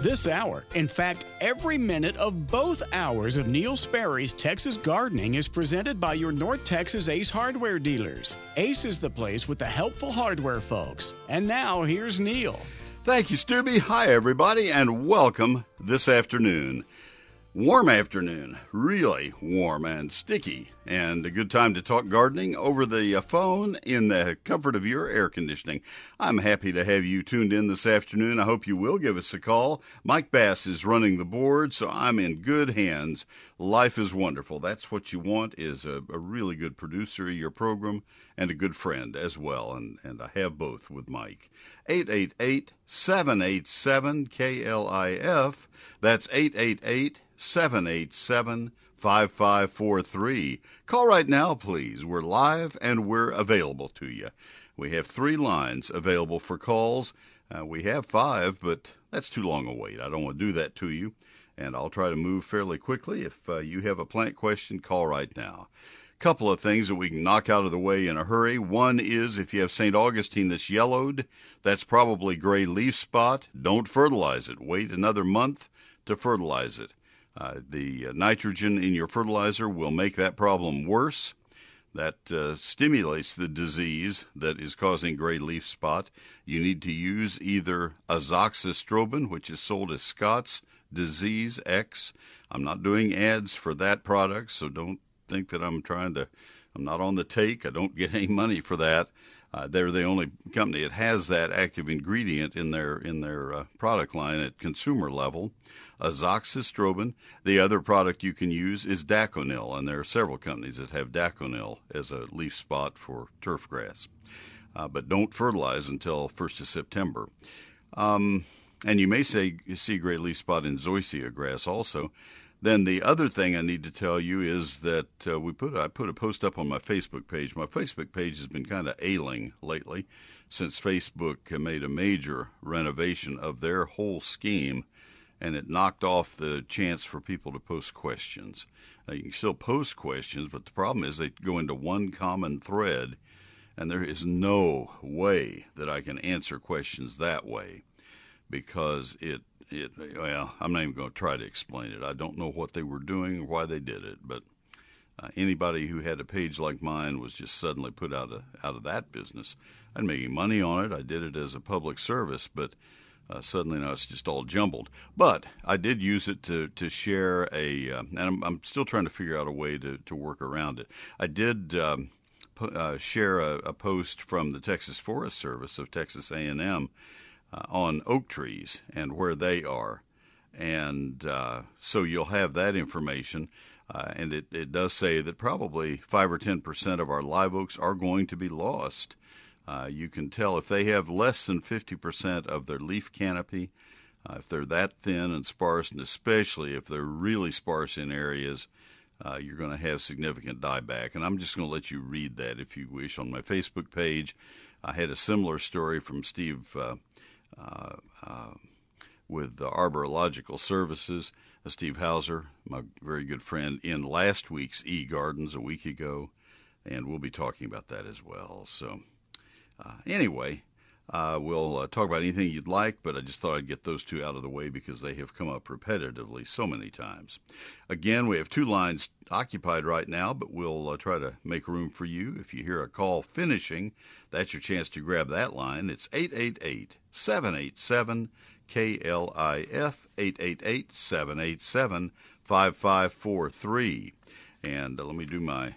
This hour, in fact, every minute of both hours of Neil Sperry's Texas Gardening is presented by your North Texas Ace hardware dealers. Ace is the place with the helpful hardware folks. And now, here's Neil. Thank you, Stubby. Hi, everybody, and welcome this afternoon. Warm afternoon, really warm and sticky, and a good time to talk gardening over the uh, phone in the comfort of your air conditioning. I'm happy to have you tuned in this afternoon. I hope you will give us a call. Mike Bass is running the board, so I'm in good hands. Life is wonderful. That's what you want is a, a really good producer of your program and a good friend as well, and, and I have both with Mike. 888 787 KLIF. That's 888 787 5543. Call right now, please. We're live and we're available to you. We have three lines available for calls. Uh, we have five, but that's too long a wait. I don't want to do that to you, and I'll try to move fairly quickly. If uh, you have a plant question, call right now. Couple of things that we can knock out of the way in a hurry. One is if you have St. Augustine that's yellowed, that's probably gray leaf spot. Don't fertilize it. Wait another month to fertilize it. Uh, the uh, nitrogen in your fertilizer will make that problem worse. That uh, stimulates the disease that is causing gray leaf spot. You need to use either azoxystrobin, which is sold as Scott's Disease X. I'm not doing ads for that product, so don't think that I'm trying to. I'm not on the take. I don't get any money for that. Uh, they're the only company that has that active ingredient in their in their uh, product line at consumer level. Azoxystrobin. The other product you can use is Daconil, and there are several companies that have Daconil as a leaf spot for turf grass. Uh, but don't fertilize until 1st of September. Um, and you may say see gray leaf spot in zoysia grass also. Then the other thing I need to tell you is that uh, we put I put a post up on my Facebook page. My Facebook page has been kind of ailing lately since Facebook made a major renovation of their whole scheme, and it knocked off the chance for people to post questions. Now, you can still post questions, but the problem is they go into one common thread, and there is no way that I can answer questions that way because it it well, I'm not even going to try to explain it. I don't know what they were doing or why they did it, but uh, anybody who had a page like mine was just suddenly put out of out of that business. I'd making money on it. I did it as a public service, but uh, suddenly now it's just all jumbled. But I did use it to to share a, uh, and I'm, I'm, still trying to figure out a way to to work around it. I did. Um, uh, share a, a post from the Texas Forest Service of Texas A&M uh, on oak trees and where they are. And uh, so you'll have that information. Uh, and it, it does say that probably 5 or 10% of our live oaks are going to be lost. Uh, you can tell if they have less than 50% of their leaf canopy, uh, if they're that thin and sparse, and especially if they're really sparse in areas, uh, you're going to have significant dieback. And I'm just going to let you read that if you wish on my Facebook page. I had a similar story from Steve uh, Uh, uh, with the Arborilogical Services, uh, Steve Houser, my very good friend, in last week's E Gardens a week ago, and we'll be talking about that as well. So, uh, anyway, uh, we'll uh, talk about anything you'd like, but I just thought I'd get those two out of the way because they have come up repetitively so many times. Again, we have two lines occupied right now, but we'll uh, try to make room for you. If you hear a call finishing, that's your chance to grab that line. It's 888 787 KLIF, 888 787 5543. And uh, let me do my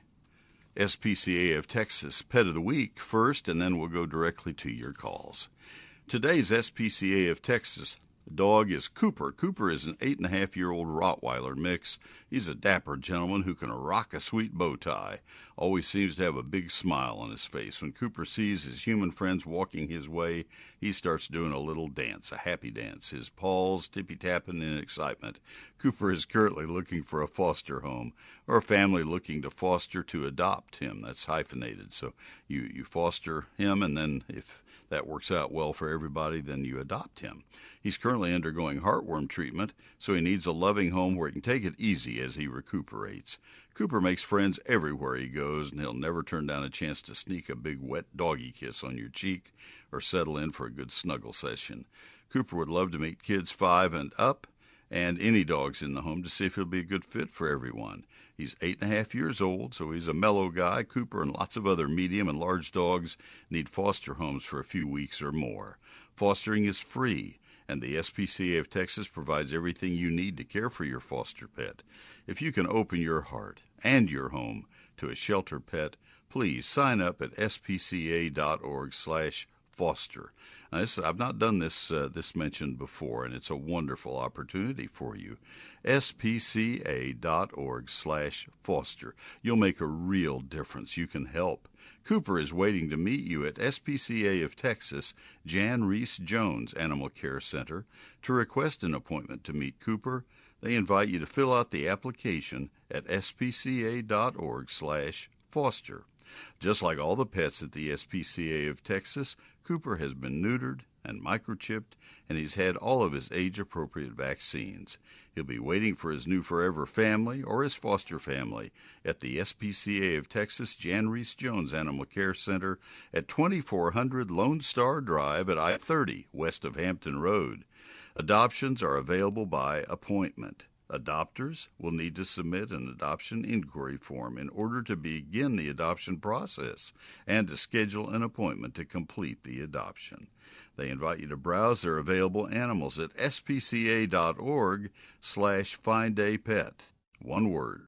SPCA of Texas Pet of the Week first, and then we'll go directly to your calls. Today's SPCA of Texas dog is Cooper. Cooper is an eight and a half year old Rottweiler mix. He's a dapper gentleman who can rock a sweet bow tie. Always seems to have a big smile on his face. When Cooper sees his human friends walking his way, he starts doing a little dance, a happy dance, his paws tippy tapping in excitement. Cooper is currently looking for a foster home or a family looking to foster to adopt him. That's hyphenated. So you, you foster him, and then if that works out well for everybody, then you adopt him. He's currently undergoing heartworm treatment, so he needs a loving home where he can take it easy as he recuperates. Cooper makes friends everywhere he goes, and he'll never turn down a chance to sneak a big wet doggy kiss on your cheek or settle in for a good snuggle session. Cooper would love to meet kids five and up and any dogs in the home to see if he'll be a good fit for everyone. He's eight and a half years old, so he's a mellow guy. Cooper and lots of other medium and large dogs need foster homes for a few weeks or more. Fostering is free, and the SPCA of Texas provides everything you need to care for your foster pet. If you can open your heart and your home to a shelter pet, please sign up at spca.org/foster. Now, this, I've not done this uh, this mentioned before, and it's a wonderful opportunity for you. spca.org/foster. You'll make a real difference. You can help. Cooper is waiting to meet you at SPCA of Texas Jan Rees-Jones Animal Care Center to request an appointment to meet Cooper. They invite you to fill out the application at spca.org/foster. Just like all the pets at the SPCA of Texas, Cooper has been neutered and microchipped, and he's had all of his age appropriate vaccines. He'll be waiting for his new forever family or his foster family at the SPCA of Texas Jan Rees-Jones Animal Care Center at 2400 Lone Star Drive at I 30 west of Hampton Road. Adoptions are available by appointment. Adopters will need to submit an adoption inquiry form in order to begin the adoption process and to schedule an appointment to complete the adoption. They invite you to browse their available animals at spca.org slash find a pet, one word,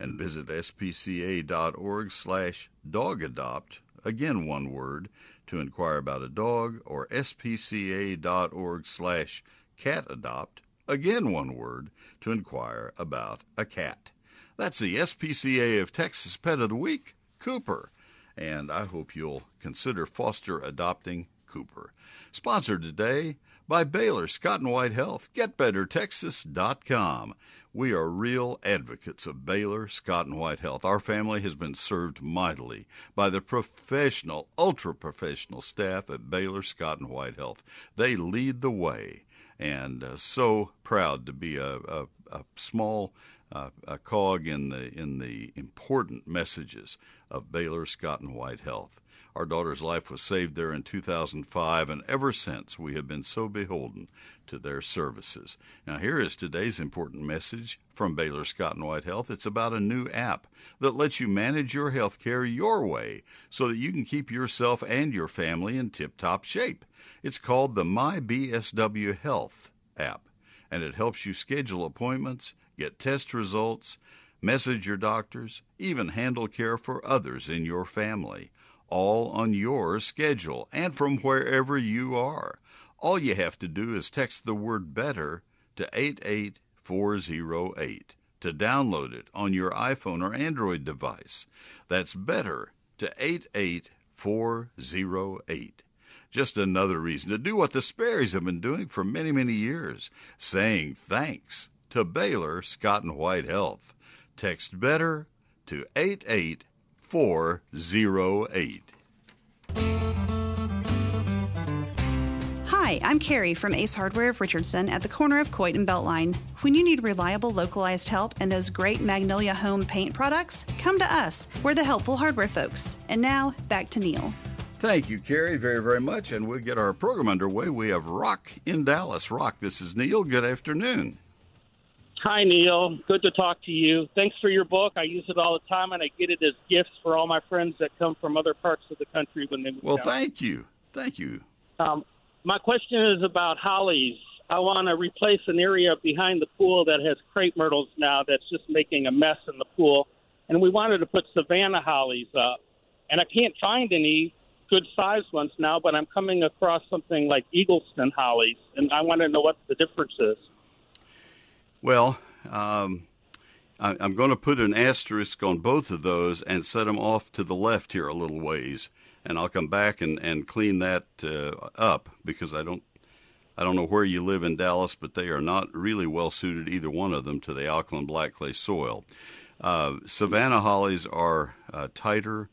and visit spca.org slash dog adopt, again one word, to inquire about a dog, or spca.org slash cat adopt, again one word, to inquire about a cat. That's the SPCA of Texas Pet of the Week, Cooper. And I hope you'll consider foster adopting Cooper. Sponsored today by Baylor Scott and White Health. GetBetterTexas.com. We are real advocates of Baylor Scott and White Health. Our family has been served mightily by the professional, ultra professional staff at Baylor Scott and White Health. They lead the way and uh, so proud to be a, a, a small uh, a cog in the in the important messages of Baylor Scott and White Health. Our daughter's life was saved there in 2005, and ever since we have been so beholden to their services. Now, here is today's important message from Baylor Scott and White Health. It's about a new app that lets you manage your health care your way so that you can keep yourself and your family in tip top shape. It's called the My BSW Health app, and it helps you schedule appointments, get test results, message your doctors, even handle care for others in your family, all on your schedule and from wherever you are. All you have to do is text the word better to 88408 to download it on your iPhone or Android device. That's better to 88408. Just another reason to do what the Sperrys have been doing for many, many years, saying thanks to Baylor Scott and White Health. Text better to 88408. Hi, I'm Carrie from Ace Hardware of Richardson at the corner of Coit and Beltline. When you need reliable, localized help and those great Magnolia Home paint products, come to us. We're the helpful hardware folks. And now, back to Neil. Thank you, Carrie, very, very much. And we'll get our program underway. We have Rock in Dallas. Rock, this is Neil. Good afternoon. Hi, Neil. Good to talk to you. Thanks for your book. I use it all the time, and I get it as gifts for all my friends that come from other parts of the country when they move Well, down. thank you. Thank you. Um, my question is about hollies. I want to replace an area behind the pool that has crepe myrtles now that's just making a mess in the pool. And we wanted to put Savannah hollies up. And I can't find any good sized ones now, but I'm coming across something like Eagleston hollies. And I want to know what the difference is. Well, um, I, I'm going to put an asterisk on both of those and set them off to the left here a little ways, and I'll come back and, and clean that uh, up because I don't I don't know where you live in Dallas, but they are not really well suited either one of them to the alkaline black clay soil. Uh, Savannah hollies are uh, tighter,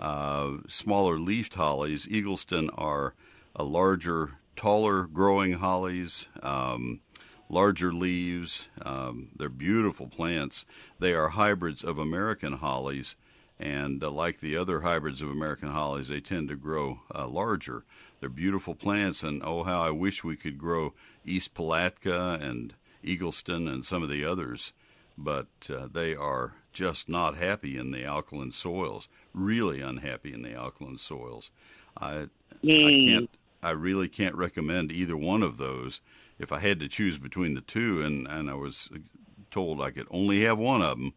uh, smaller leafed hollies. Eagleston are a larger, taller growing hollies. Um, larger leaves. Um, they're beautiful plants. They are hybrids of American hollies And uh, like the other hybrids of American hollies, they tend to grow uh, larger. They're beautiful plants, and oh, how I wish we could grow East Palatka and Eagleston and some of the others, but uh, they are just not happy in the alkaline soils. Really unhappy in the alkaline soils. I. I hmm. can't. I really can't recommend either one of those. If I had to choose between the two, and, and I was told I could only have one of them,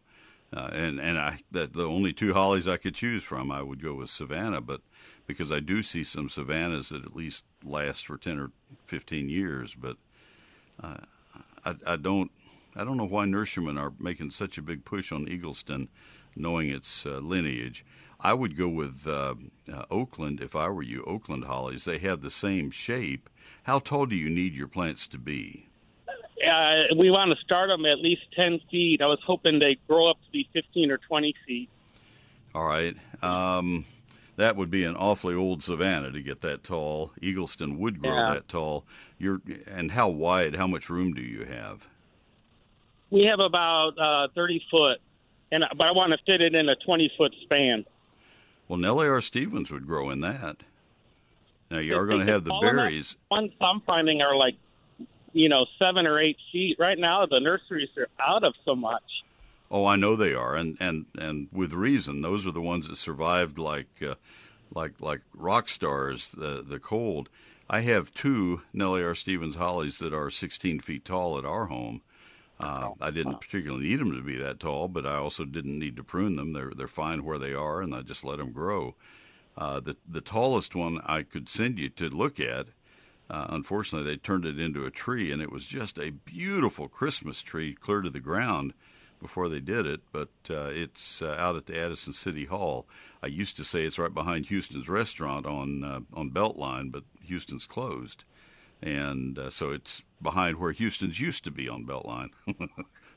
uh, and and I that the only two hollies I could choose from, I would go with Savannah. But because I do see some Savannahs that at least last for ten or fifteen years, but uh, I, I don't I don't know why nurserymen are making such a big push on Eagleston, knowing its uh, lineage. I would go with uh, uh, Oakland if I were you. Oakland hollies, they have the same shape. How tall do you need your plants to be? Uh, we want to start them at least 10 feet. I was hoping they grow up to be 15 or 20 feet. All right. Um, that would be an awfully old Savannah to get that tall. Eagleston would grow yeah. that tall. You're, and how wide, how much room do you have? We have about uh, 30 foot, and but I want to fit it in a 20 foot span. Well, Nellie R. Stevens would grow in that. Now you are going to have the berries. Ones I'm finding are like, you know, seven or eight feet. Right now, the nurseries are out of so much. Oh, I know they are, and and and with reason. Those are the ones that survived like uh, like like rock stars. The the cold. I have two Nellie R. Stevens hollies that are 16 feet tall at our home, uh, I didn't particularly need them to be that tall, but I also didn't need to prune them. They're they're fine where they are, and I just let them grow. Uh, the the tallest one I could send you to look at. Uh, unfortunately, they turned it into a tree, and it was just a beautiful Christmas tree, clear to the ground, before they did it. But uh, it's uh, out at the Addison City Hall. I used to say it's right behind Houston's restaurant on uh, on Beltline, but Houston's closed and uh, so it's behind where Houston's used to be on Beltline.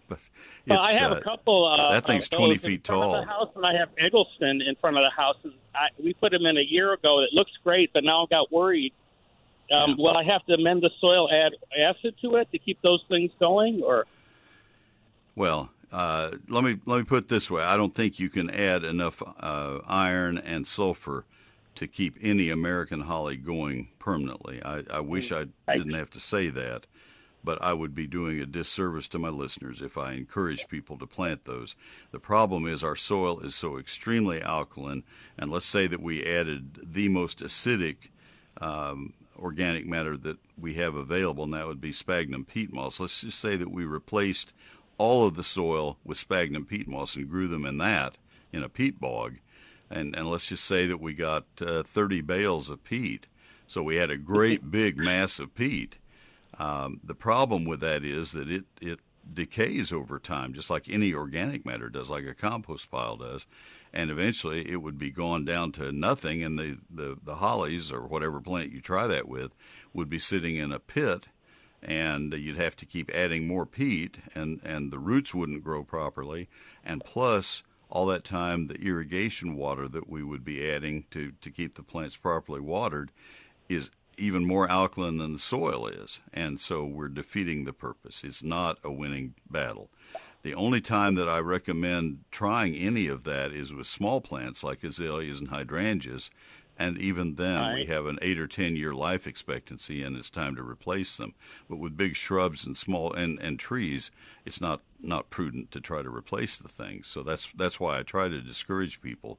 but well, I have uh, a couple. Uh, that thing's twenty feet tall. The house, and I have Eagleston in front of the house. I, we put them in a year ago. It looks great, but now I got worried. Um, yeah. Will I have to amend the soil, add acid to it to keep those things going, or? Well, uh, let me let me put it this way: I don't think you can add enough uh, iron and sulfur to keep any American holly going permanently. I, I wish I didn't have to say that, but I would be doing a disservice to my listeners if I encourage people to plant those. The problem is our soil is so extremely alkaline, and let's say that we added the most acidic um, organic matter that we have available, and that would be sphagnum peat moss. Let's just say that we replaced all of the soil with sphagnum peat moss and grew them in that in a peat bog and and let's just say that we got uh, 30 bales of peat. So we had a great big mass of peat. Um, the problem with that is that it it decays over time, just like any organic matter does, like a compost pile does, and eventually it would be gone down to nothing, and the, the, the hollies or whatever plant you try that with would be sitting in a pit, and you'd have to keep adding more peat, and, and the roots wouldn't grow properly, and plus all that time the irrigation water that we would be adding to, to keep the plants properly watered is even more alkaline than the soil is. And so we're defeating the purpose. It's not a winning battle. The only time that I recommend trying any of that is with small plants like azaleas and hydrangeas and even then right. we have an eight or ten year life expectancy and it's time to replace them but with big shrubs and small and, and trees it's not not prudent to try to replace the things so that's that's why i try to discourage people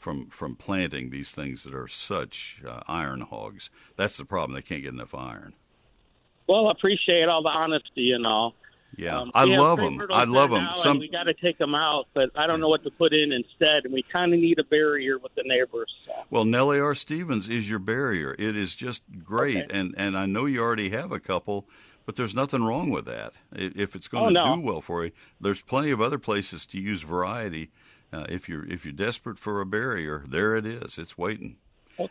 from from planting these things that are such uh, iron hogs that's the problem they can't get enough iron well i appreciate all the honesty and all yeah, um, I love them. I love them. Some we got to take them out, but I don't know what to put in instead, and we kind of need a barrier with the neighbors. So. Well, Nellie R. Stevens is your barrier. It is just great, okay. and and I know you already have a couple, but there's nothing wrong with that. If it's going oh, to no. do well for you, there's plenty of other places to use variety. Uh, if you're if you're desperate for a barrier, there it is. It's waiting.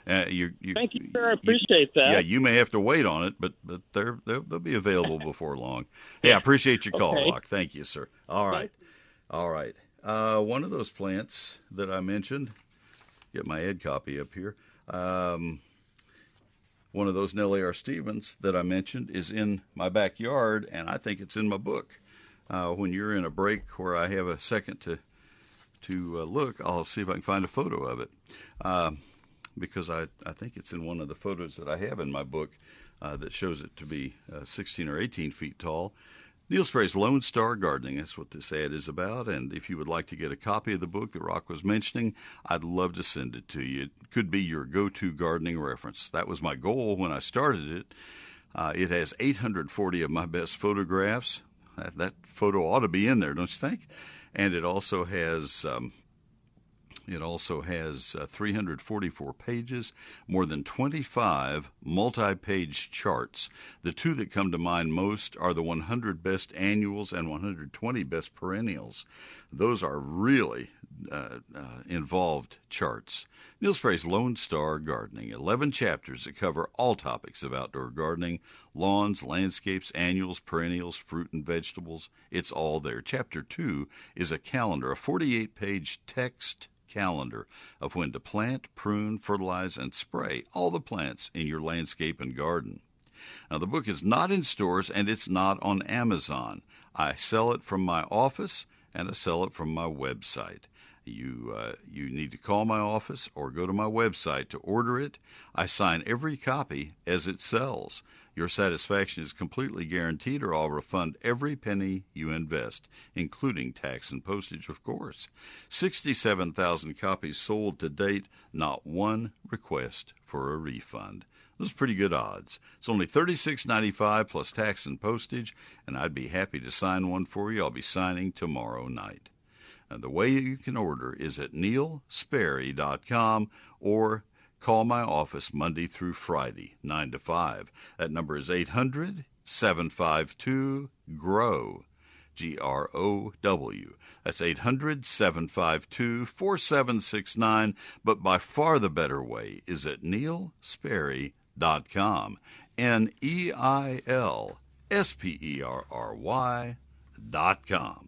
Uh, you, you, Thank you, sir. I appreciate you, that. Yeah, you may have to wait on it, but but they're, they're they'll be available before long. Yeah, appreciate your call, okay. Rock. Thank you, sir. All right, all right. Uh, one of those plants that I mentioned, get my ed copy up here. Um, one of those Nellie R. Stevens that I mentioned is in my backyard, and I think it's in my book. Uh, when you're in a break where I have a second to to uh, look, I'll see if I can find a photo of it. Uh, because I, I think it's in one of the photos that I have in my book uh, that shows it to be uh, 16 or 18 feet tall. Neil Sperry's Lone Star Gardening. That's what this ad is about. And if you would like to get a copy of the book that Rock was mentioning, I'd love to send it to you. It could be your go to gardening reference. That was my goal when I started it. Uh, it has 840 of my best photographs. That, that, photo ought to be in there, don't you think? And it also has um, it also has uh, 344 pages, more than 25 multi page charts. The two that come to mind most are the 100 best annuals and 120 best perennials. Those are really uh, uh, involved charts. Neil Sperry's Lone Star Gardening, 11 chapters that cover all topics of outdoor gardening lawns, landscapes, annuals, perennials, fruit and vegetables. It's all there. Chapter 2 is a calendar, a 48 page text calendar of when to plant, prune, fertilize, and spray all the plants in your landscape and garden. Now, the book is not in stores and it's not on Amazon. I sell it from my office and I sell it from my website. You, uh, you need to call my office or go to my website to order it. I sign every copy as it sells. Your satisfaction is completely guaranteed, or I'll refund every penny you invest, including tax and postage, of course. 67,000 copies sold to date, not one request for a refund. Those are pretty good odds. It's only $36.95 plus tax and postage, and I'd be happy to sign one for you. I'll be signing tomorrow night. And the way you can order is at neilsperry.com or Call my office Monday through Friday, 9 to 5. That number is 800 752 GROW. G R O W. That's 800 752 4769. But by far the better way is at neilsperry.com. N E I L S P E R R Y dot com.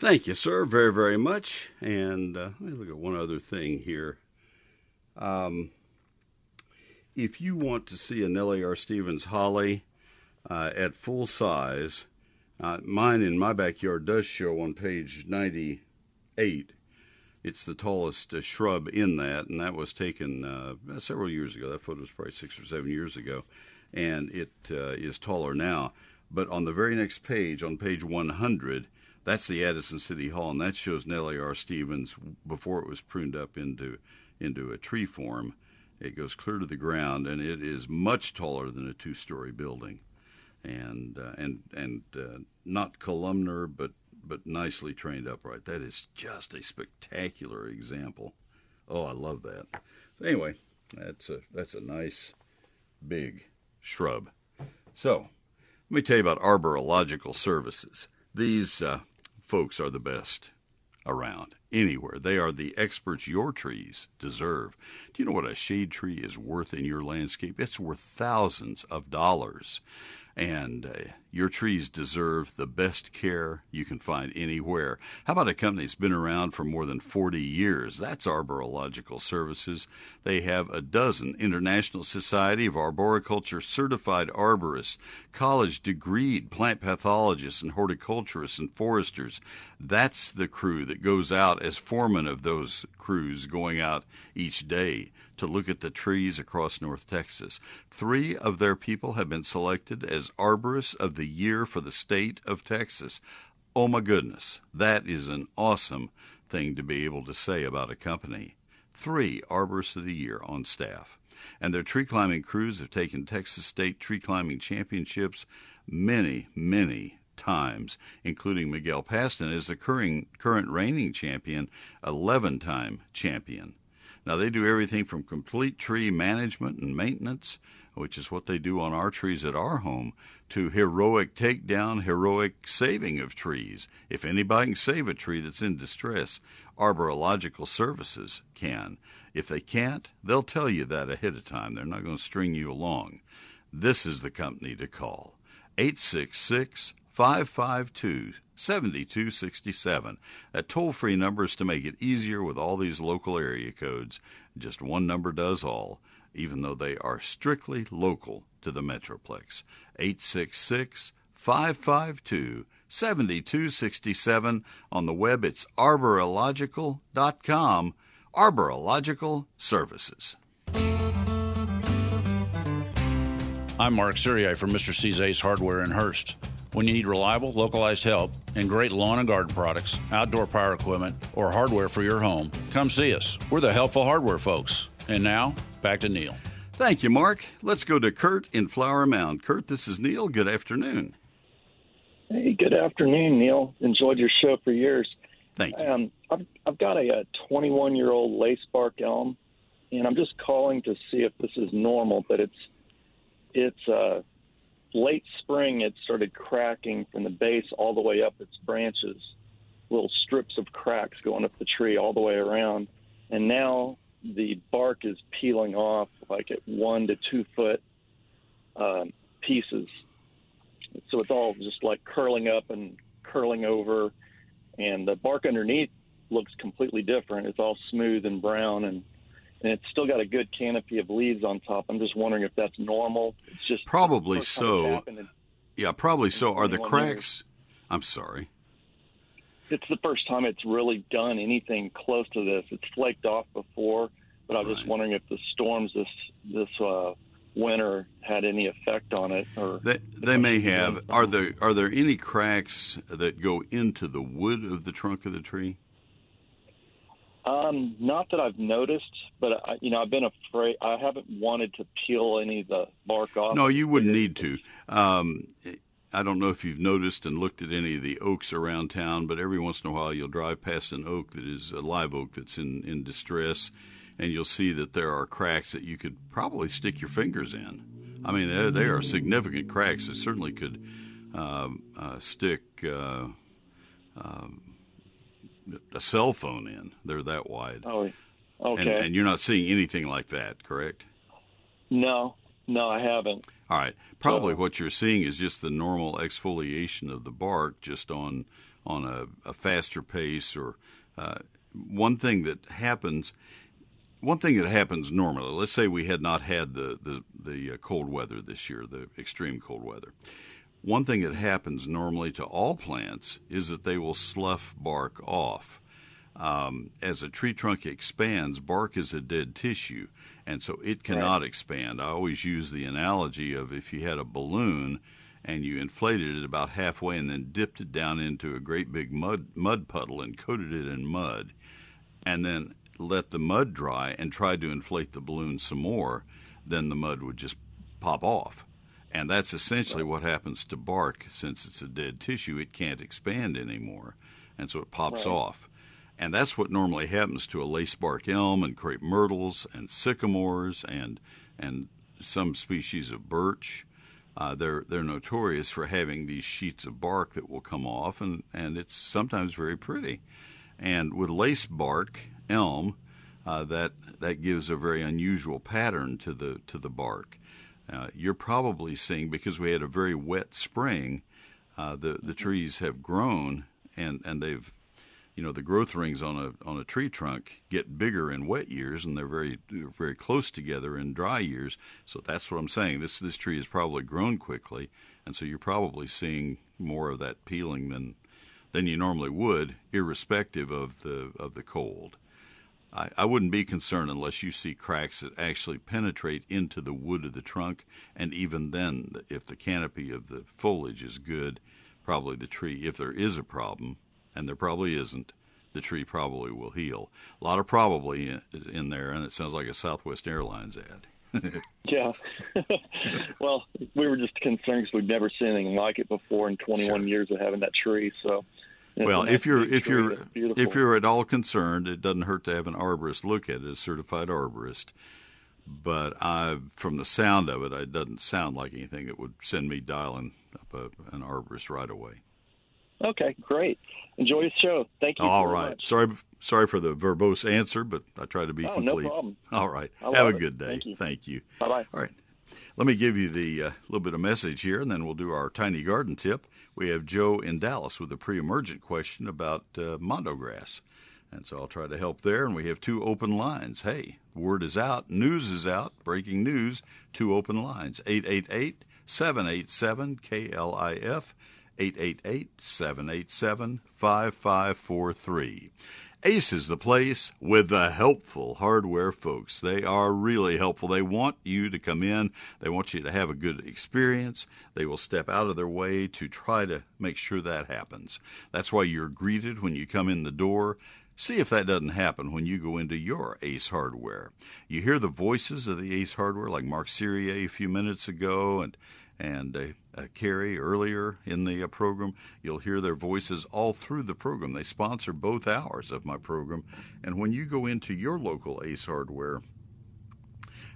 Thank you, sir, very, very much. And uh, let me look at one other thing here. Um, if you want to see a Nellie R. Stevens holly uh, at full size, uh, mine in my backyard does show on page 98. It's the tallest uh, shrub in that, and that was taken uh, several years ago. That photo was probably six or seven years ago, and it uh, is taller now. But on the very next page, on page 100, that's the Addison City Hall, and that shows Nellie R. Stevens before it was pruned up into into a tree form. It goes clear to the ground, and it is much taller than a two-story building, and uh, and and uh, not columnar, but but nicely trained upright. That is just a spectacular example. Oh, I love that. So anyway, that's a that's a nice big shrub. So let me tell you about arborilogical services. These uh, folks are the best around anywhere. They are the experts your trees deserve. Do you know what a shade tree is worth in your landscape? It's worth thousands of dollars. And uh, your trees deserve the best care you can find anywhere. How about a company that's been around for more than 40 years? That's Arborilogical Services. They have a dozen International Society of Arboriculture certified arborists, college degreed plant pathologists and horticulturists and foresters. That's the crew that goes out as foreman of those crews going out each day to look at the trees across North Texas. Three of their people have been selected as Arborists of the The year for the state of Texas. Oh my goodness, that is an awesome thing to be able to say about a company. Three Arborists of the Year on staff. And their tree climbing crews have taken Texas State tree climbing championships many, many times, including Miguel Paston as the current, current reigning champion, 11 time champion. Now, they do everything from complete tree management and maintenance, which is what they do on our trees at our home, to heroic takedown, heroic saving of trees. If anybody can save a tree that's in distress, Arborilogical Services can. If they can't, they'll tell you that ahead of time. They're not going to string you along. This is the company to call 866 552 7267. That toll free number is to make it easier with all these local area codes. Just one number does all, even though they are strictly local to the Metroplex. 866 552 7267. On the web, it's arborilogical.com. Arborilogical Services. I'm Mark Siriai from Mr. C's Ace Hardware in Hurst. When you need reliable, localized help and great lawn and garden products, outdoor power equipment, or hardware for your home, come see us. We're the helpful hardware folks. And now, back to Neil. Thank you, Mark. Let's go to Kurt in Flower Mound. Kurt, this is Neil. Good afternoon. Hey, good afternoon, Neil. Enjoyed your show for years. Thank you. Um, I've, I've got a 21 year old lace bark elm, and I'm just calling to see if this is normal. But it's it's uh, late spring. It started cracking from the base all the way up its branches, little strips of cracks going up the tree all the way around, and now the bark is peeling off like at one to two foot um, pieces. So it's all just like curling up and curling over, and the bark underneath looks completely different. It's all smooth and brown, and and it's still got a good canopy of leaves on top. I'm just wondering if that's normal. It's just probably so. In, yeah, probably so. Are the cracks? Years. I'm sorry. It's the first time it's really done anything close to this. It's flaked off before, but I was right. just wondering if the storms this this uh, winter had any effect on it or they, they may have are there are there any cracks that go into the wood of the trunk of the tree um, not that I've noticed, but I, you know, I've been afraid. I haven't wanted to peel any of the bark off. No, you wouldn't need to. Um, I don't know if you've noticed and looked at any of the oaks around town, but every once in a while you'll drive past an oak that is a live oak that's in, in distress, and you'll see that there are cracks that you could probably stick your fingers in. I mean, they, they are significant cracks that certainly could um, uh, stick. Uh, um, a cell phone in. They're that wide. Oh, okay. And, and, you're not seeing anything like that, correct? No, no, I haven't. All right. Probably so, what you're seeing is just the normal exfoliation of the bark, just on on a, a faster pace. Or uh, one thing that happens. One thing that happens normally, let's say we had not had the, the, the uh, cold weather this year, the extreme cold weather one thing that happens normally to all plants is that they will slough bark off. Um, as a tree trunk expands, bark is a dead tissue, and so it cannot right. expand. I always use the analogy of if you had a balloon and you inflated it about halfway and then dipped it down into a great big mud mud puddle and coated it in mud, and then let the mud dry and tried to inflate the balloon some more, then the mud would just pop off. And that's essentially what happens to bark since it's a dead tissue. It can't expand anymore. And so it pops right. off. And that's what normally happens to a lace bark elm and crepe myrtles and sycamores and, and some species of birch. Uh, they're, they're notorious for having these sheets of bark that will come off, and, and it's sometimes very pretty. And with lace bark elm, uh, that, that gives a very unusual pattern to the, to the bark. Uh, you're probably seeing because we had a very wet spring, uh, the the trees have grown and and they've you know the growth rings on a on a tree trunk get bigger in wet years and they're very very close together in dry years. So that's what I'm saying. This this tree has probably grown quickly and so you're probably seeing more of that peeling than than you normally would irrespective of the of the cold. I, I wouldn't be concerned unless you see cracks that actually penetrate into the wood of the trunk, and even then, if the canopy of the foliage is good, probably the tree, if there is a problem, and there probably isn't, the tree probably will heal. A lot of probably in, in there, and it sounds like a Southwest Airlines ad. yeah. well, we were just concerned because we've never seen anything like it before in 21 sure. years of having that tree. So, well, if you're if you're if you're at all concerned, it doesn't hurt to have an arborist look at it, a certified arborist. But I, from the sound of it, it doesn't sound like anything that would send me dialing up a, an arborist right away. Okay, great. Enjoy the show. Thank you. All right. Much. Sorry, sorry for the verbose answer, but I try to be oh, complete. No problem. All right. Have a good day. Thank you. Thank you. Bye bye. All right. Let me give you the uh, little bit of message here, and then we'll do our tiny garden tip. We have Joe in Dallas with a pre-emergent question about uh, mondograss, and so I'll try to help there. And we have two open lines. Hey, word is out, news is out, breaking news. Two open lines: 888 787 KLIF 888 787 5543. Ace is the place with the helpful hardware folks. They are really helpful. They want you to come in, they want you to have a good experience. They will step out of their way to try to make sure that happens. That's why you're greeted when you come in the door. See if that doesn't happen when you go into your Ace Hardware. You hear the voices of the Ace Hardware, like Mark Syrier a few minutes ago, and and uh, uh, Carrie earlier in the uh, program. You'll hear their voices all through the program. They sponsor both hours of my program. And when you go into your local Ace Hardware,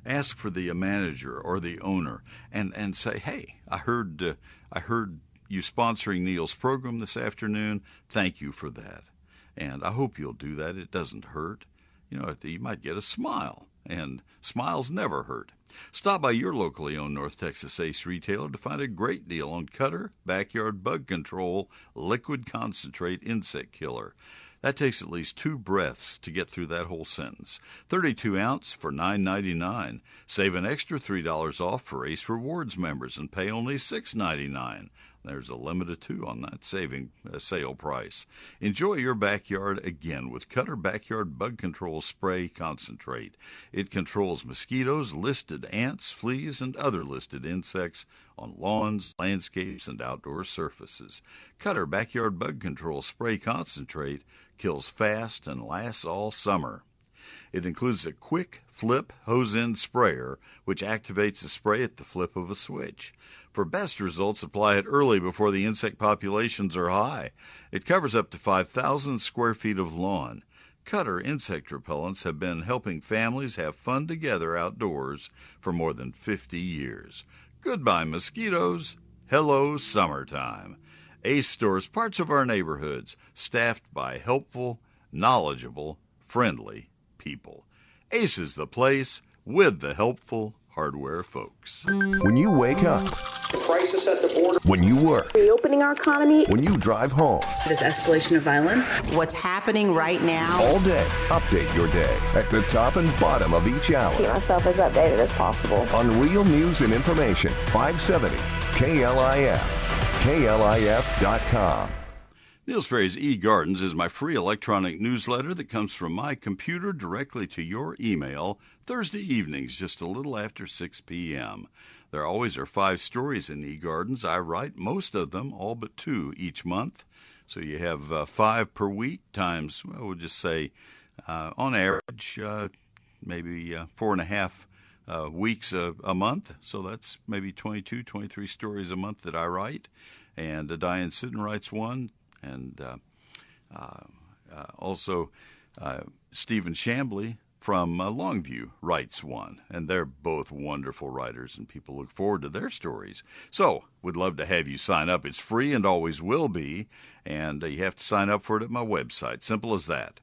ask for the manager or the owner and, and say, hey, I heard, uh, I heard you sponsoring Neil's program this afternoon. Thank you for that. And I hope you'll do that. It doesn't hurt. You know, you might get a smile, and smiles never hurt. Stop by your locally owned North Texas Ace retailer to find a great deal on Cutter Backyard Bug Control Liquid Concentrate Insect Killer. That takes at least two breaths to get through that whole sentence. 32 ounce for $9.99. Save an extra $3 off for Ace Rewards members and pay only $6.99. There's a limit of two on that saving uh, sale price. Enjoy your backyard again with Cutter Backyard Bug Control Spray Concentrate. It controls mosquitoes, listed ants, fleas, and other listed insects on lawns, landscapes, and outdoor surfaces. Cutter Backyard Bug Control Spray Concentrate kills fast and lasts all summer. It includes a quick flip hose end sprayer, which activates the spray at the flip of a switch. For best results, apply it early before the insect populations are high. It covers up to 5,000 square feet of lawn. Cutter insect repellents have been helping families have fun together outdoors for more than 50 years. Goodbye, mosquitoes. Hello, summertime. Ace stores parts of our neighborhoods, staffed by helpful, knowledgeable, friendly people. Ace is the place with the helpful hardware folks. When you wake up, the crisis at the border, when you work, reopening our economy, when you drive home, this escalation of violence, what's happening right now, all day, update your day at the top and bottom of each hour. Keep myself as updated as possible on real news and information. 570 KLIF, KLIF.com. Neil Sperry's eGardens is my free electronic newsletter that comes from my computer directly to your email Thursday evenings, just a little after 6 p.m. There always are five stories in eGardens. I write most of them, all but two, each month. So you have uh, five per week times, well, we'll just say, uh, on average, uh, maybe uh, four and a half uh, weeks a, a, month. So that's maybe 22, 23 stories a month that I write. And uh, Diane Sitten writes one and uh, uh, uh, also Stephen Shambly from Longview writes one, and they're both wonderful writers, and people look forward to their stories. So, we'd love to have you sign up. It's free and always will be, and you have to sign up for it at my website. Simple as that.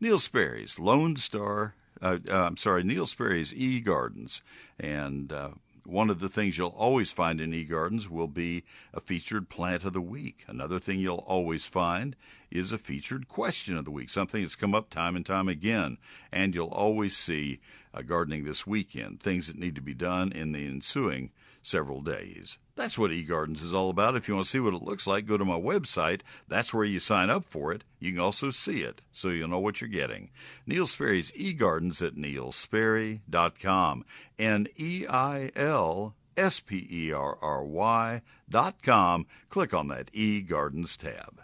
Neil Sperry's Lone Star. Uh, uh, I'm sorry, Neil Sperry's E Gardens, and uh, one of the things you'll always find in eGardens will be a featured plant of the week. Another thing you'll always find is a featured question of the week, something that's come up time and time again. And you'll always see uh, gardening this weekend, things that need to be done in the ensuing several days. That's what eGardens is all about. If you want to see what it looks like, go to my website. That's where you sign up for it. You can also see it, so you'll know what you're getting. Neil Sperry's eGardens at neilsperry.com. N E I L S P E R R Y dot com. Click on that eGardens tab.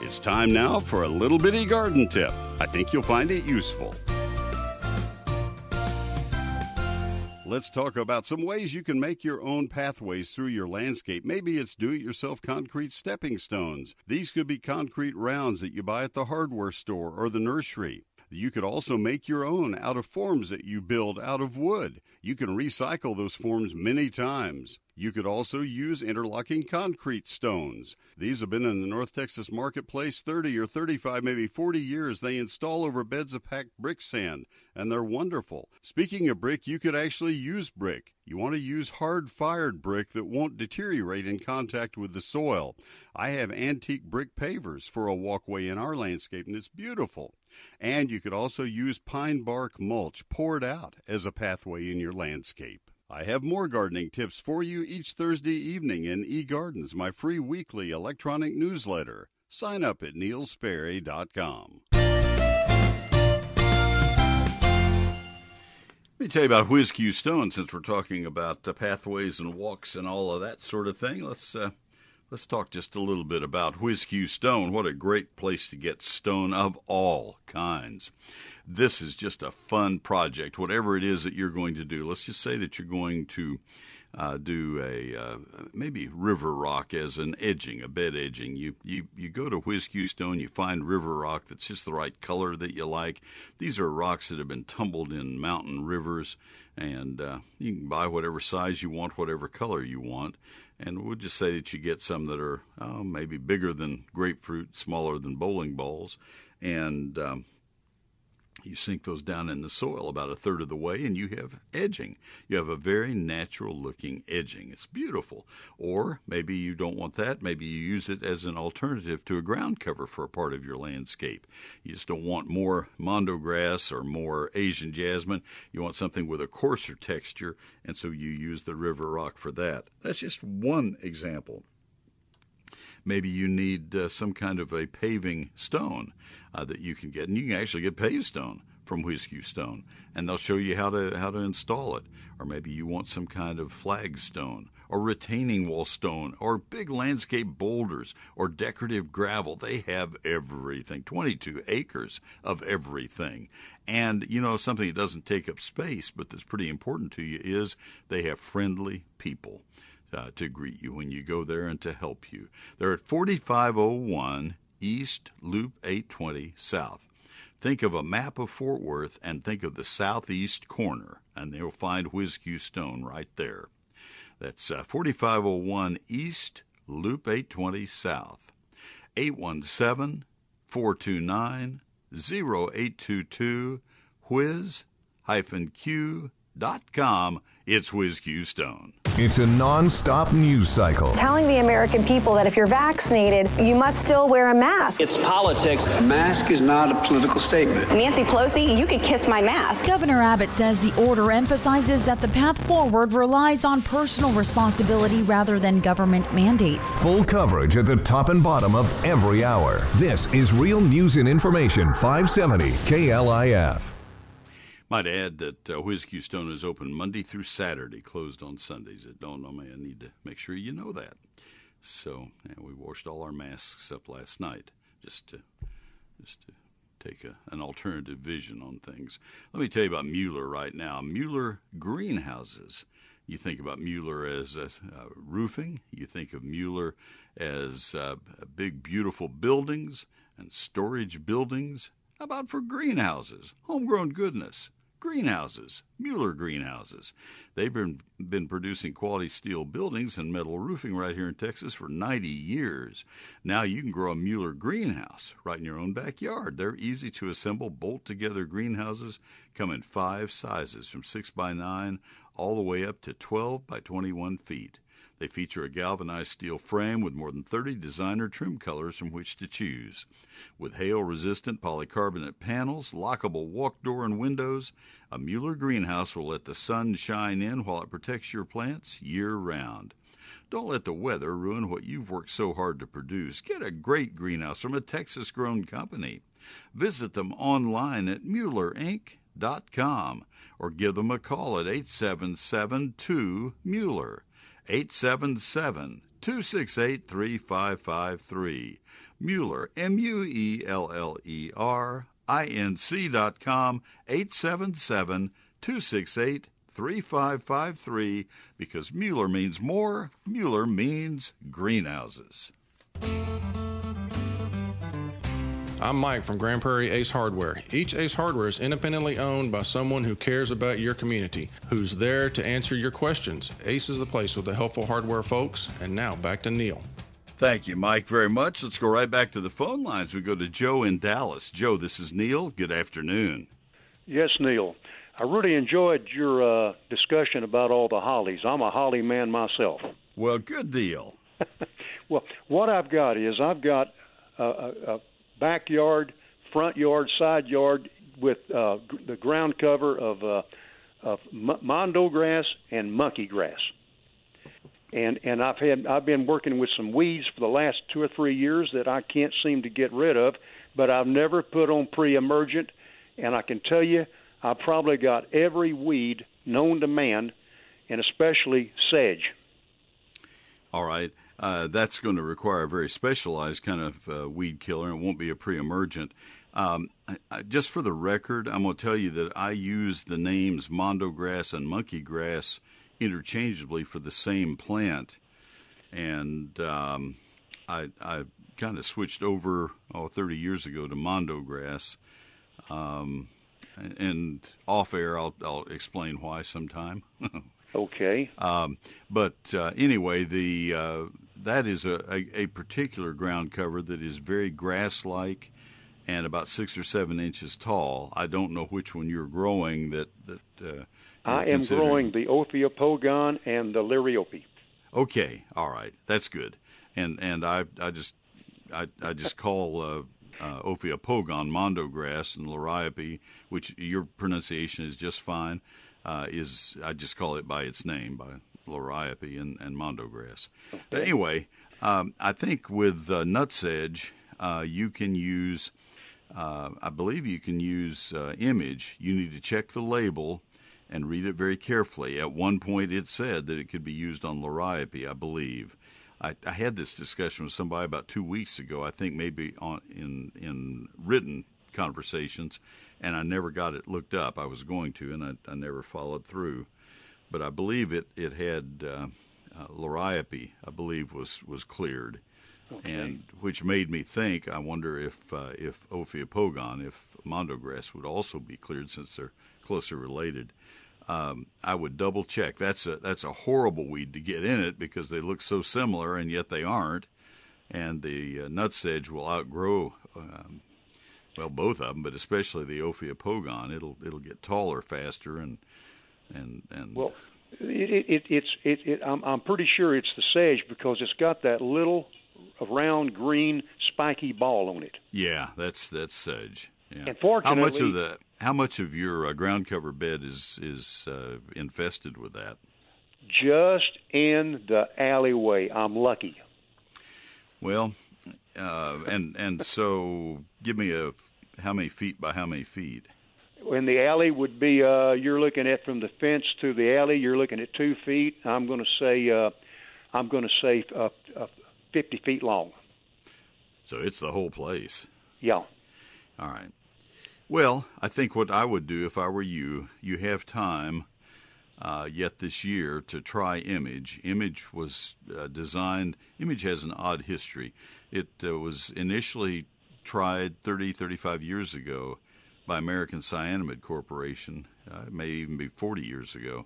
It's time now for a little bitty garden tip. I think you'll find it useful. Let's talk about some ways you can make your own pathways through your landscape. Maybe it's do it yourself concrete stepping stones. These could be concrete rounds that you buy at the hardware store or the nursery. You could also make your own out of forms that you build out of wood. You can recycle those forms many times. You could also use interlocking concrete stones. These have been in the North Texas marketplace 30 or 35, maybe 40 years. They install over beds of packed brick sand, and they're wonderful. Speaking of brick, you could actually use brick. You want to use hard fired brick that won't deteriorate in contact with the soil. I have antique brick pavers for a walkway in our landscape, and it's beautiful. And you could also use pine bark mulch poured out as a pathway in your landscape. I have more gardening tips for you each Thursday evening in eGardens, my free weekly electronic newsletter. Sign up at neilsperry.com. Let me tell you about Q Stone since we're talking about uh, pathways and walks and all of that sort of thing. Let's uh, let's talk just a little bit about Q Stone. What a great place to get stone of all kinds this is just a fun project, whatever it is that you're going to do. Let's just say that you're going to uh, do a uh, maybe river rock as an edging, a bed edging. You you you go to Q Stone, you find river rock that's just the right color that you like. These are rocks that have been tumbled in mountain rivers, and uh, you can buy whatever size you want, whatever color you want. And we'll just say that you get some that are oh, maybe bigger than grapefruit, smaller than bowling balls, and um, you sink those down in the soil about a third of the way, and you have edging. You have a very natural looking edging. It's beautiful. Or maybe you don't want that. Maybe you use it as an alternative to a ground cover for a part of your landscape. You just don't want more mondo grass or more Asian jasmine. You want something with a coarser texture, and so you use the river rock for that. That's just one example maybe you need uh, some kind of a paving stone uh, that you can get, and you can actually get paved stone from Q Stone, and they'll show you how to how to install it. Or maybe you want some kind of flagstone, or retaining wall stone, or big landscape boulders, or decorative gravel. They have everything. Twenty-two acres of everything, and you know something that doesn't take up space, but that's pretty important to you is they have friendly people. Uh, to greet you when you go there and to help you. They're at 4501 East Loop 820 South. Think of a map of Fort Worth and think of the southeast corner, and you'll find Q Stone right there. That's uh, 4501 East Loop 820 South. 817 429 0822 whiz q.com. It's Whiz Q Stone. It's a non-stop news cycle. Telling the American people that if you're vaccinated, you must still wear a mask. It's politics. A mask is not a political statement. Nancy Pelosi, you could kiss my mask. Governor Abbott says the order emphasizes that the path forward relies on personal responsibility rather than government mandates. Full coverage at the top and bottom of every hour. This is Real News and Information 570 KLIF. Might add that uh, Q Stone is open Monday through Saturday, closed on Sundays. Don't know me. I need to make sure you know that. So yeah, we washed all our masks up last night just to just to take a, an alternative vision on things. Let me tell you about Mueller right now. Mueller greenhouses. You think about Mueller as uh, roofing. You think of Mueller as uh, big, beautiful buildings and storage buildings. How about for greenhouses? Homegrown goodness greenhouses, Mueller greenhouses. They've been, been producing quality steel buildings and metal roofing right here in Texas for 90 years. Now you can grow a Mueller greenhouse right in your own backyard. They're easy to assemble, bolt together greenhouses come in five sizes from 6 by 9 all the way up to 12 by 21 feet. They feature a galvanized steel frame with more than 30 designer trim colors from which to choose. With hail resistant polycarbonate panels, lockable walk door and windows, a Mueller greenhouse will let the sun shine in while it protects your plants year round. Don't let the weather ruin what you've worked so hard to produce. Get a great greenhouse from a Texas grown company. Visit them online at MuellerInc.com or give them a call at 877 2 Mueller. 877 268 3553. Mueller, M U E L L E R I N C dot com, 877 268 3553. Because Mueller means more, Mueller means greenhouses. I'm Mike from Grand Prairie Ace Hardware. Each Ace Hardware is independently owned by someone who cares about your community, who's there to answer your questions. Ace is the place with the helpful hardware folks. And now back to Neil. Thank you, Mike, very much. Let's go right back to the phone lines. We go to Joe in Dallas. Joe, this is Neil. Good afternoon. Yes, Neil. I really enjoyed your uh, discussion about all the hollies. I'm a holly man myself. Well, good deal. well, what I've got is I've got a, a, a backyard, front yard, side yard with uh, the ground cover of, uh, of mondo grass and monkey grass. And and I've had I've been working with some weeds for the last two or three years that I can't seem to get rid of, but I've never put on pre-emergent, and I can tell you I probably got every weed known to man, and especially sedge. All right uh, that's going to require a very specialized kind of uh, weed killer. It won't be a pre-emergent. Um, I, just for the record, I'm going to tell you that I use the names mondo grass and monkey grass interchangeably for the same plant, and um, I, I kind of switched over oh, 30 years ago to mondo grass. Um, and off air, I'll, I'll explain why sometime. okay. Um, but uh, anyway, the uh, that is a, a, a, particular ground cover that is very grass like and about six or seven inches tall. I don't know which one you're growing that. that uh, I am growing the Ophiopogon and the Liriope. Okay, all right, that's good. And and I I just I, I just call uh, uh, Ophiopogon mondo grass and Liriope, which your pronunciation is just fine. Uh, is I just call it by its name by liriope and, and mondo grass. Okay. Anyway, um, I think with uh, nutsedge, uh, you can use, uh, I believe you can use uh, image. You need to check the label and read it very carefully. At one point, it said that it could be used on liriope, I believe. I, I had this discussion with somebody about two weeks ago. I think maybe on in in written conversations, and I never got it looked up. I was going to, and I, I never followed through but I believe it it had uh, uh, liriope. I believe was was cleared, okay. and which made me think. I wonder if uh, if Ophiopogon, if Mondograss would also be cleared since they're closer related. Um, I would double check. That's a that's a horrible weed to get in it because they look so similar and yet they aren't. And the uh, nutsedge will outgrow, um, well, both of them, but especially the Ophiopogon. It'll it'll get taller faster and and and well, it, it, it's it, it, I'm I'm pretty sure it's the sedge because it's got that little round green spiky ball on it. Yeah, that's that's sedge. Yeah. Unfortunately, how much of the how much of your uh, ground cover bed is is uh, infested with that? Just in the alleyway. I'm lucky. Well, uh, and and so give me a how many feet by how many feet? In the alley would be uh, you're looking at from the fence to the alley. You're looking at two feet. I'm going to say uh, I'm going to say uh, uh, 50 feet long. So it's the whole place. Yeah. All right. Well, I think what I would do if I were you, you have time uh, yet this year to try Image. Image was uh, designed, Image has an odd history. It uh, was initially tried 30, 35 years ago by American Cyanamid Corporation, uh, it may even be 40 years ago,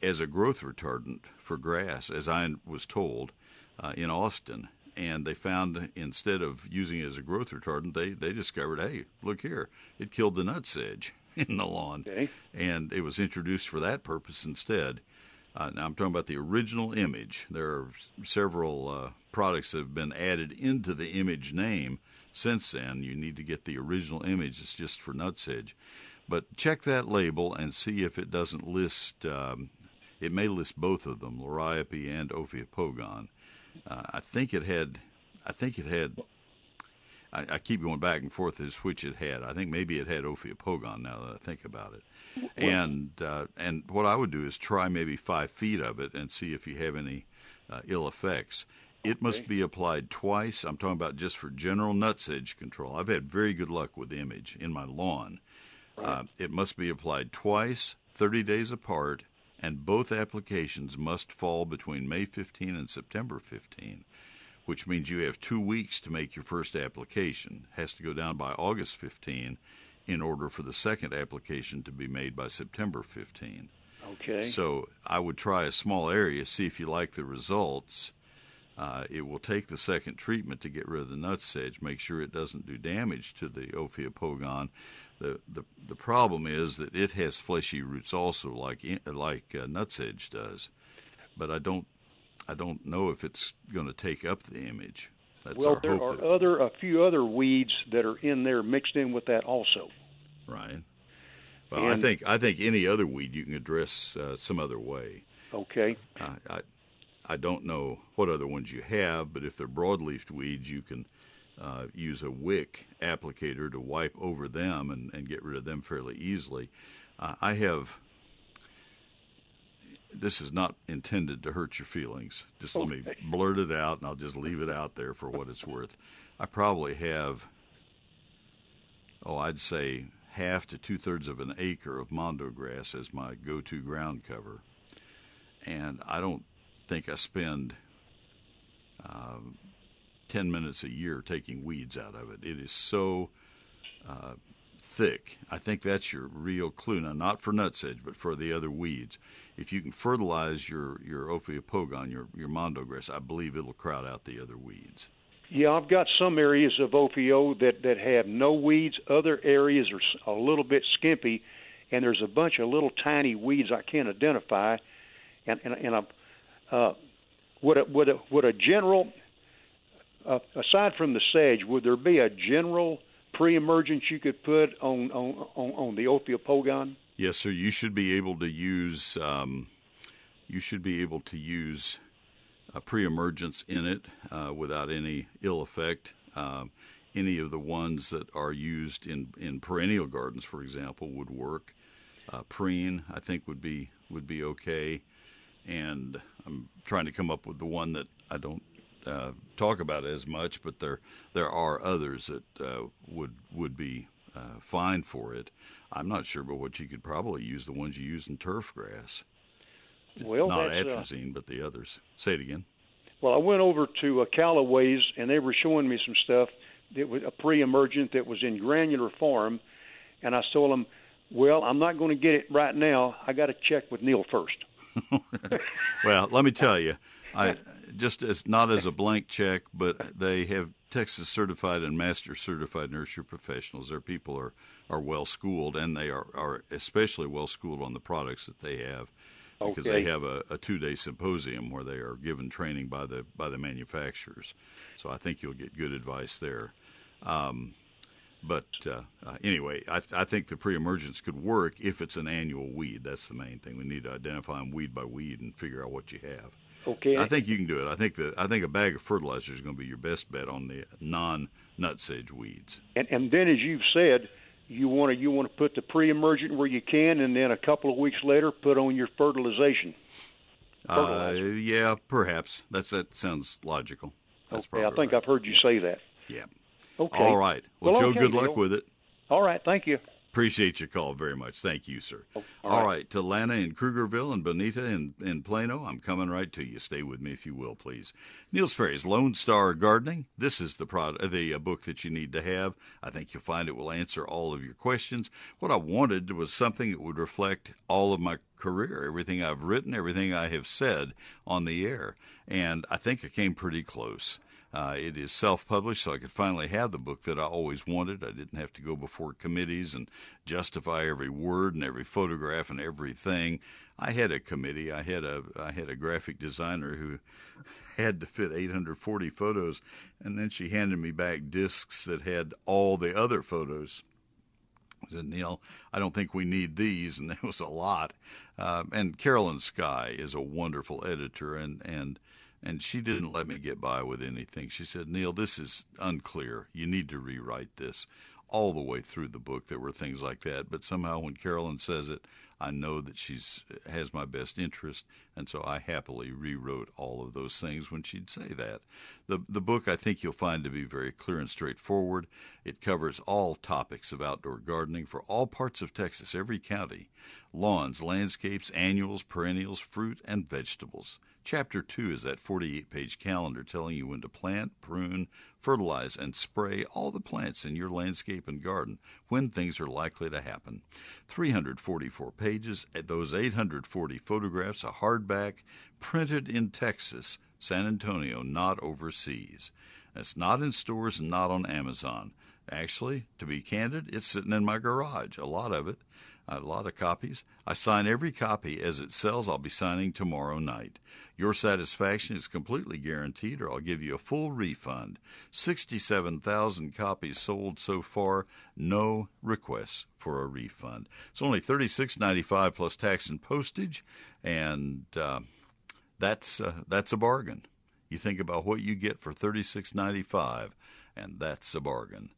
as a growth retardant for grass, as I was told uh, in Austin. And they found instead of using it as a growth retardant, they, they discovered, hey, look here, it killed the nutsedge in the lawn. Okay. And it was introduced for that purpose instead. Uh, now I'm talking about the original image. There are several uh, products that have been added into the image name since then. You need to get the original image. It's just for nutsedge. But check that label and see if it doesn't list. Um, it may list both of them, Liriope and Ophiopogon. Uh, I think it had. I think it had. I, I, keep going back and forth as which it had. I think maybe it had Ophiopogon now that I think about it. And uh, and what I would do is try maybe five feet of it and see if you have any uh, ill effects it must be applied twice. I'm talking about just for general nutsedge control. I've had very good luck with Image in my lawn. Uh, it must be applied twice, 30 days apart, and both applications must fall between May 15 and September 15, which means you have two weeks to make your first application. Has to go down by August 15 in order for the second application to be made by September 15. Okay. So I would try a small area, see if you like the results. Uh, it will take the second treatment to get rid of the nutsedge, make sure it doesn't do damage to the Ophiopogon. The, the the problem is that it has fleshy roots also, like like uh, nutsedge does, but I don't I don't know if it's going to take up the image. That's well, there are that... other a few other weeds that are in there mixed in with that also. Right. Well, and, I think I think any other weed you can address uh, some other way. Okay. I I don't know what other ones you have, but if they're broadleaf weeds, you can uh, use a wick applicator to wipe over them and, and get rid of them fairly easily. Uh, I have. This is not intended to hurt your feelings. Just let me blurt it out, and I'll just leave it out there for what it's worth. I probably have, oh, I'd say half to two thirds of an acre of mondo grass as my go to ground cover. And I don't think I spend uh, 10 minutes a year taking weeds out of it. It is so uh, thick. I think that's your real clue. Now, not for nutsedge, but for the other weeds. If you can fertilize your, your Ophiopogon, your, your mondo grass, I believe it'll crowd out the other weeds. Yeah, I've got some areas of Ophio that that have no weeds. Other areas are a little bit skimpy, and there's a bunch of little tiny weeds I can't identify. And and, and I, uh, would a, would a, would a general, uh, aside from the sedge, would there be a general pre-emergence you could put on on on, on the Ophiopogon? Yes, sir. You should be able to use. Um, you should be able to use a pre-emergence in it uh, without any ill effect. Um, any of the ones that are used in, in perennial gardens, for example, would work. Uh, preen, I think, would be would be okay. And I'm trying to come up with the one that I don't uh, talk about as much, but there there are others that uh, would would be uh, fine for it. I'm not sure, but what you could probably use the ones you use in turf grass. Well, not uh, atrazine, but the others. Say it again. Well, I went over to uh, Calloway's, and they were showing me some stuff that was a pre-emergent that was in granular form, and I told them, "Well, I'm not going to get it right now. I got to check with Neil first. well, let me tell you, I just as not as a blank check, but they have Texas certified and master certified nursery professionals. Their people are are well schooled, and they are are especially well schooled on the products that they have because okay. they have a, a two day symposium where they are given training by the by the manufacturers. So I think you'll get good advice there. Um, but uh, uh, anyway, I, th- I, think the pre-emergence could work if it's an annual weed. That's the main thing. We need to identify them weed by weed and figure out what you have. Okay. I think you can do it. I think that I think a bag of fertilizer is going to be your best bet on the non-nutsedge weeds. And, and then, as you've said, you want to you want to put the pre-emergent where you can, and then a couple of weeks later, put on your fertilization. Uh, yeah, perhaps. That's that sounds logical. That's okay, I think right. I've heard you say that. Yeah. Okay. All right. Well, well Joe, okay, good luck Neil. with it. All right. Thank you. Appreciate your call very much. Thank you, sir. all all right. right. To Lana in Krugerville and Bonita in, in Plano, I'm coming right to you. Stay with me if you will, please. Neil Sperry's Lone Star Gardening. This is the product, the uh, book that you need to have. I think you'll find it will answer all of your questions. What I wanted was something that would reflect all of my career, everything I've written, everything I have said on the air, and I think I came pretty close. Uh, it is self published, so I could finally have the book that I always wanted. I didn't have to go before committees and justify every word and every photograph and everything. I had a committee. I had a I had a graphic designer who had to fit 840 photos, and then she handed me back discs that had all the other photos. I said, Neil, I don't think we need these, and there was a lot. Uh, and Carolyn Sky is a wonderful editor, and and and she didn't let me get by with anything. She said, Neil, this is unclear. You need to rewrite this. all the way through the book there were things like that. But somehow when Carolyn says it, I know that she's has my best interest, and so I happily rewrote all of those things when she'd say that. The the book I think you'll find to be very clear and straightforward. It covers all topics of outdoor gardening for all parts of Texas, every county, lawns, landscapes, annuals, perennials, fruit, and vegetables. Chapter 2 is that 48 page calendar telling you when to plant, prune, fertilize, and spray all the plants in your landscape and garden when things are likely to happen. 344 pages, eh, those 840 photographs, a hardback, printed in Texas, San Antonio, not overseas. It's not in stores and not on Amazon. Actually, to be candid, it's sitting in my garage, a lot of it a lot of copies. I sign every copy as it sells. I'll be signing tomorrow night. Your satisfaction is completely guaranteed, or I'll give you a full refund. 67,000 copies sold so far. No requests for a refund. It's only $36.95 plus tax and postage, and uh, that's uh, that's a bargain. You think about what you get for $36.95, and that's a bargain.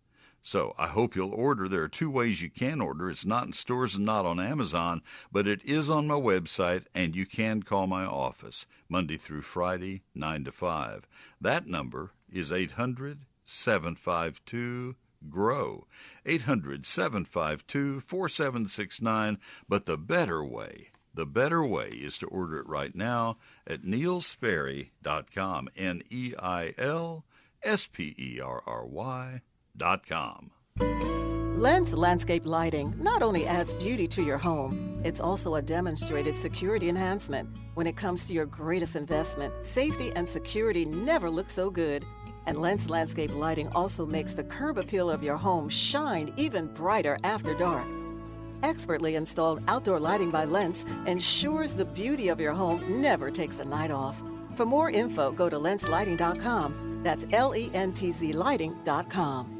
So I hope you'll order. There are two ways you can order. It's not in stores and not on Amazon, but it is on my website, and you can call my office Monday through Friday, 9 to 5. That number is 800 752 GROW. 800 752 4769. But the better way, the better way is to order it right now at neilsperry.com. N E I L S P E R R Y Lentz Landscape Lighting not only adds beauty to your home, it's also a demonstrated security enhancement. When it comes to your greatest investment, safety and security never look so good. And Lentz Landscape Lighting also makes the curb appeal of your home shine even brighter after dark. Expertly installed outdoor lighting by Lentz ensures the beauty of your home never takes a night off. For more info, go to lentzlighting.com. That's L E N T Z lighting.com.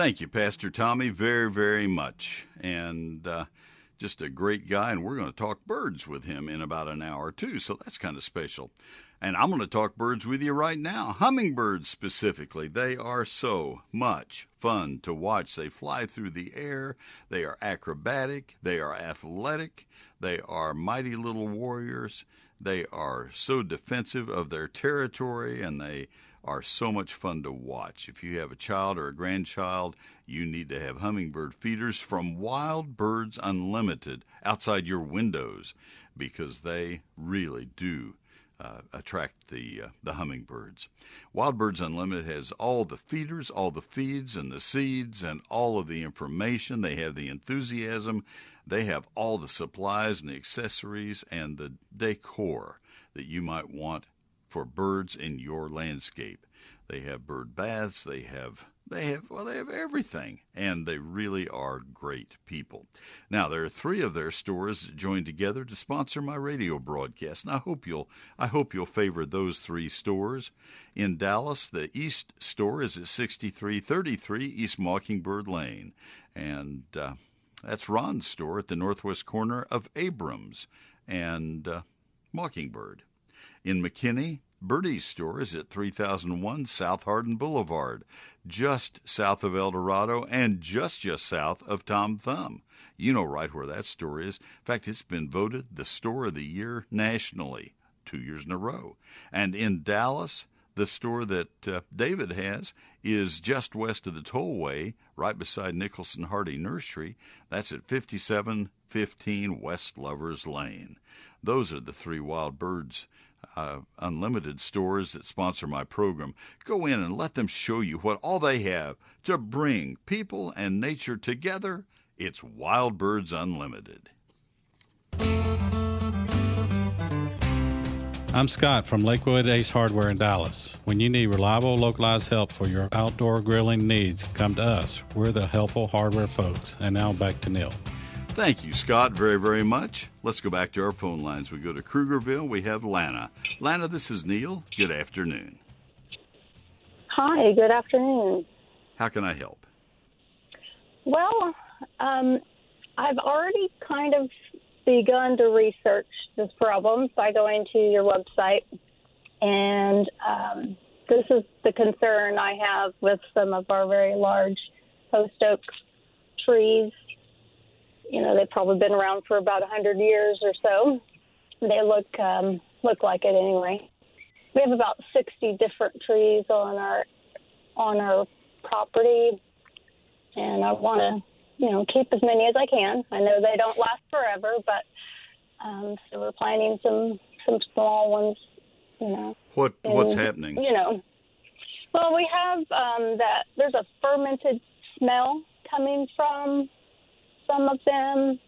Thank you, Pastor Tommy, very, very much. And uh, just a great guy. And we're going to talk birds with him in about an hour too. So that's kind of special. And I'm going to talk birds with you right now. Hummingbirds specifically. They are so much fun to watch. They fly through the air. They are acrobatic. They are athletic. They are mighty little warriors. They are so defensive of their territory and they are so much fun to watch. If you have a child or a grandchild, you need to have hummingbird feeders from Wild Birds Unlimited outside your windows because they really do uh, attract the uh, the hummingbirds. Wild Birds Unlimited has all the feeders, all the feeds and the seeds and all of the information. They have the enthusiasm. They have all the supplies and the accessories and the decor that you might want for birds in your landscape. They have bird baths, they have they have well they have everything and they really are great people. Now there are 3 of their stores joined together to sponsor my radio broadcast. And I hope you'll I hope you'll favor those 3 stores. In Dallas, the East store is at 6333 East Mockingbird Lane and uh, that's Ron's store at the northwest corner of Abrams and uh, Mockingbird. In McKinney, Birdie's store is at 3001 South Hardin Boulevard, just south of El Dorado and just just south of Tom Thumb. You know right where that store is. In fact, it's been voted the store of the year nationally two years in a row. And in Dallas, the store that uh, David has is just west of the tollway, right beside Nicholson Hardie Nursery. That's at 5715 West Lovers Lane. Those are the three wild birds uh, unlimited stores that sponsor my program. Go in and let them show you what all they have to bring people and nature together. It's Wild Birds Unlimited. I'm Scott from Lakewood Ace Hardware in Dallas. When you need reliable, localized help for your outdoor grilling needs, come to us. We're the helpful hardware folks. And now back to Neil. Thank you, Scott, very, very much. Let's go back to our phone lines. We go to Krugerville. We have Lana. Lana, this is Neil. Good afternoon. Hi, good afternoon. How can I help? Well, um, I've already kind of begun to research this problem by going to your website, and um, this is the concern I have with some of our very large post oak trees. You know, they've probably been around for about a hundred years or so. They look um, look like it anyway. We have about sixty different trees on our on our property, and I want to you know, keep as many as I can. I know they don't last forever, but um, so we're planting some some small ones. You know. What and, what's happening? You know. Well, we have um, that. There's a fermented smell coming from some of them.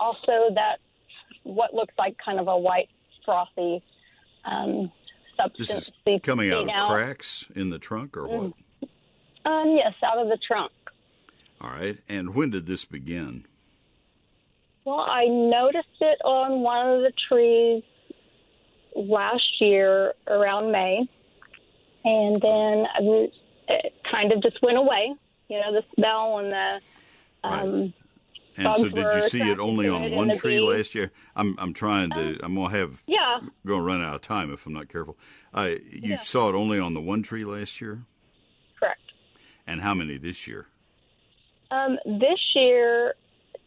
Also, that what looks like kind of a white frothy um, substance. This is coming out of out. cracks in the trunk, or what? Um, yes, out of the trunk. All right. And when did this begin? Well, I noticed it on one of the trees last year around May. And then it kind of just went away. You know, the smell and the. Um, right. And so, did you see it only on one tree last year? I'm I'm trying to. I'm gonna have. Yeah. Going to run out of time if I'm not careful. Uh, you yeah. saw it only on the one tree last year. Correct. And how many this year? Um, this year,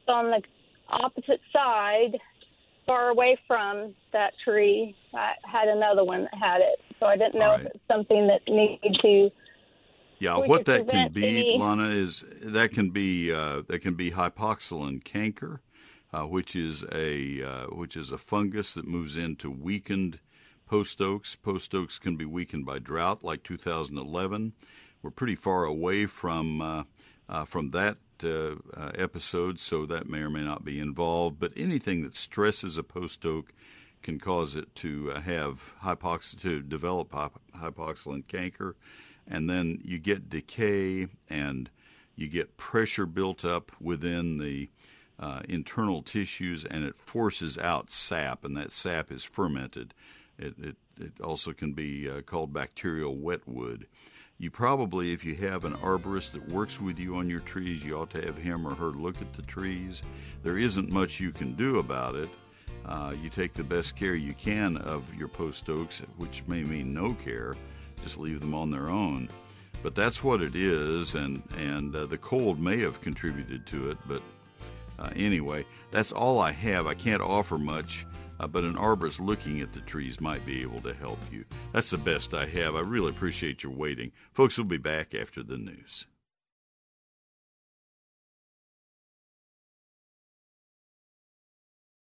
on the opposite side, far away from that tree, I had another one that had it. So I didn't know right. if it's something that needed to. Yeah, what that can be, Lana, is that can be uh, that can be hypoxylon canker, uh, which is a uh, which is a fungus that moves into weakened post oaks. Post oaks can be weakened by drought, like 2011. We're pretty far away from uh, uh, from that uh, uh, episode, so that may or may not be involved. But anything that stresses a post oak can cause it to uh, have hypox to develop hypoxylon canker, and then you get decay and you get pressure built up within the uh, internal tissues, and it forces out sap, and that sap is fermented. It, it, it also can be uh, called bacterial wetwood. You probably, if you have an arborist that works with you on your trees, you ought to have him or her look at the trees. There isn't much you can do about it. Uh, you take the best care you can of your post oaks, which may mean no care. Just leave them on their own. But that's what it is, and and uh, the cold may have contributed to it. But uh, anyway, that's all I have. I can't offer much uh, but an arborist looking at the trees might be able to help you. That's the best I have. I really appreciate your waiting. Folks, we'll be back after the news.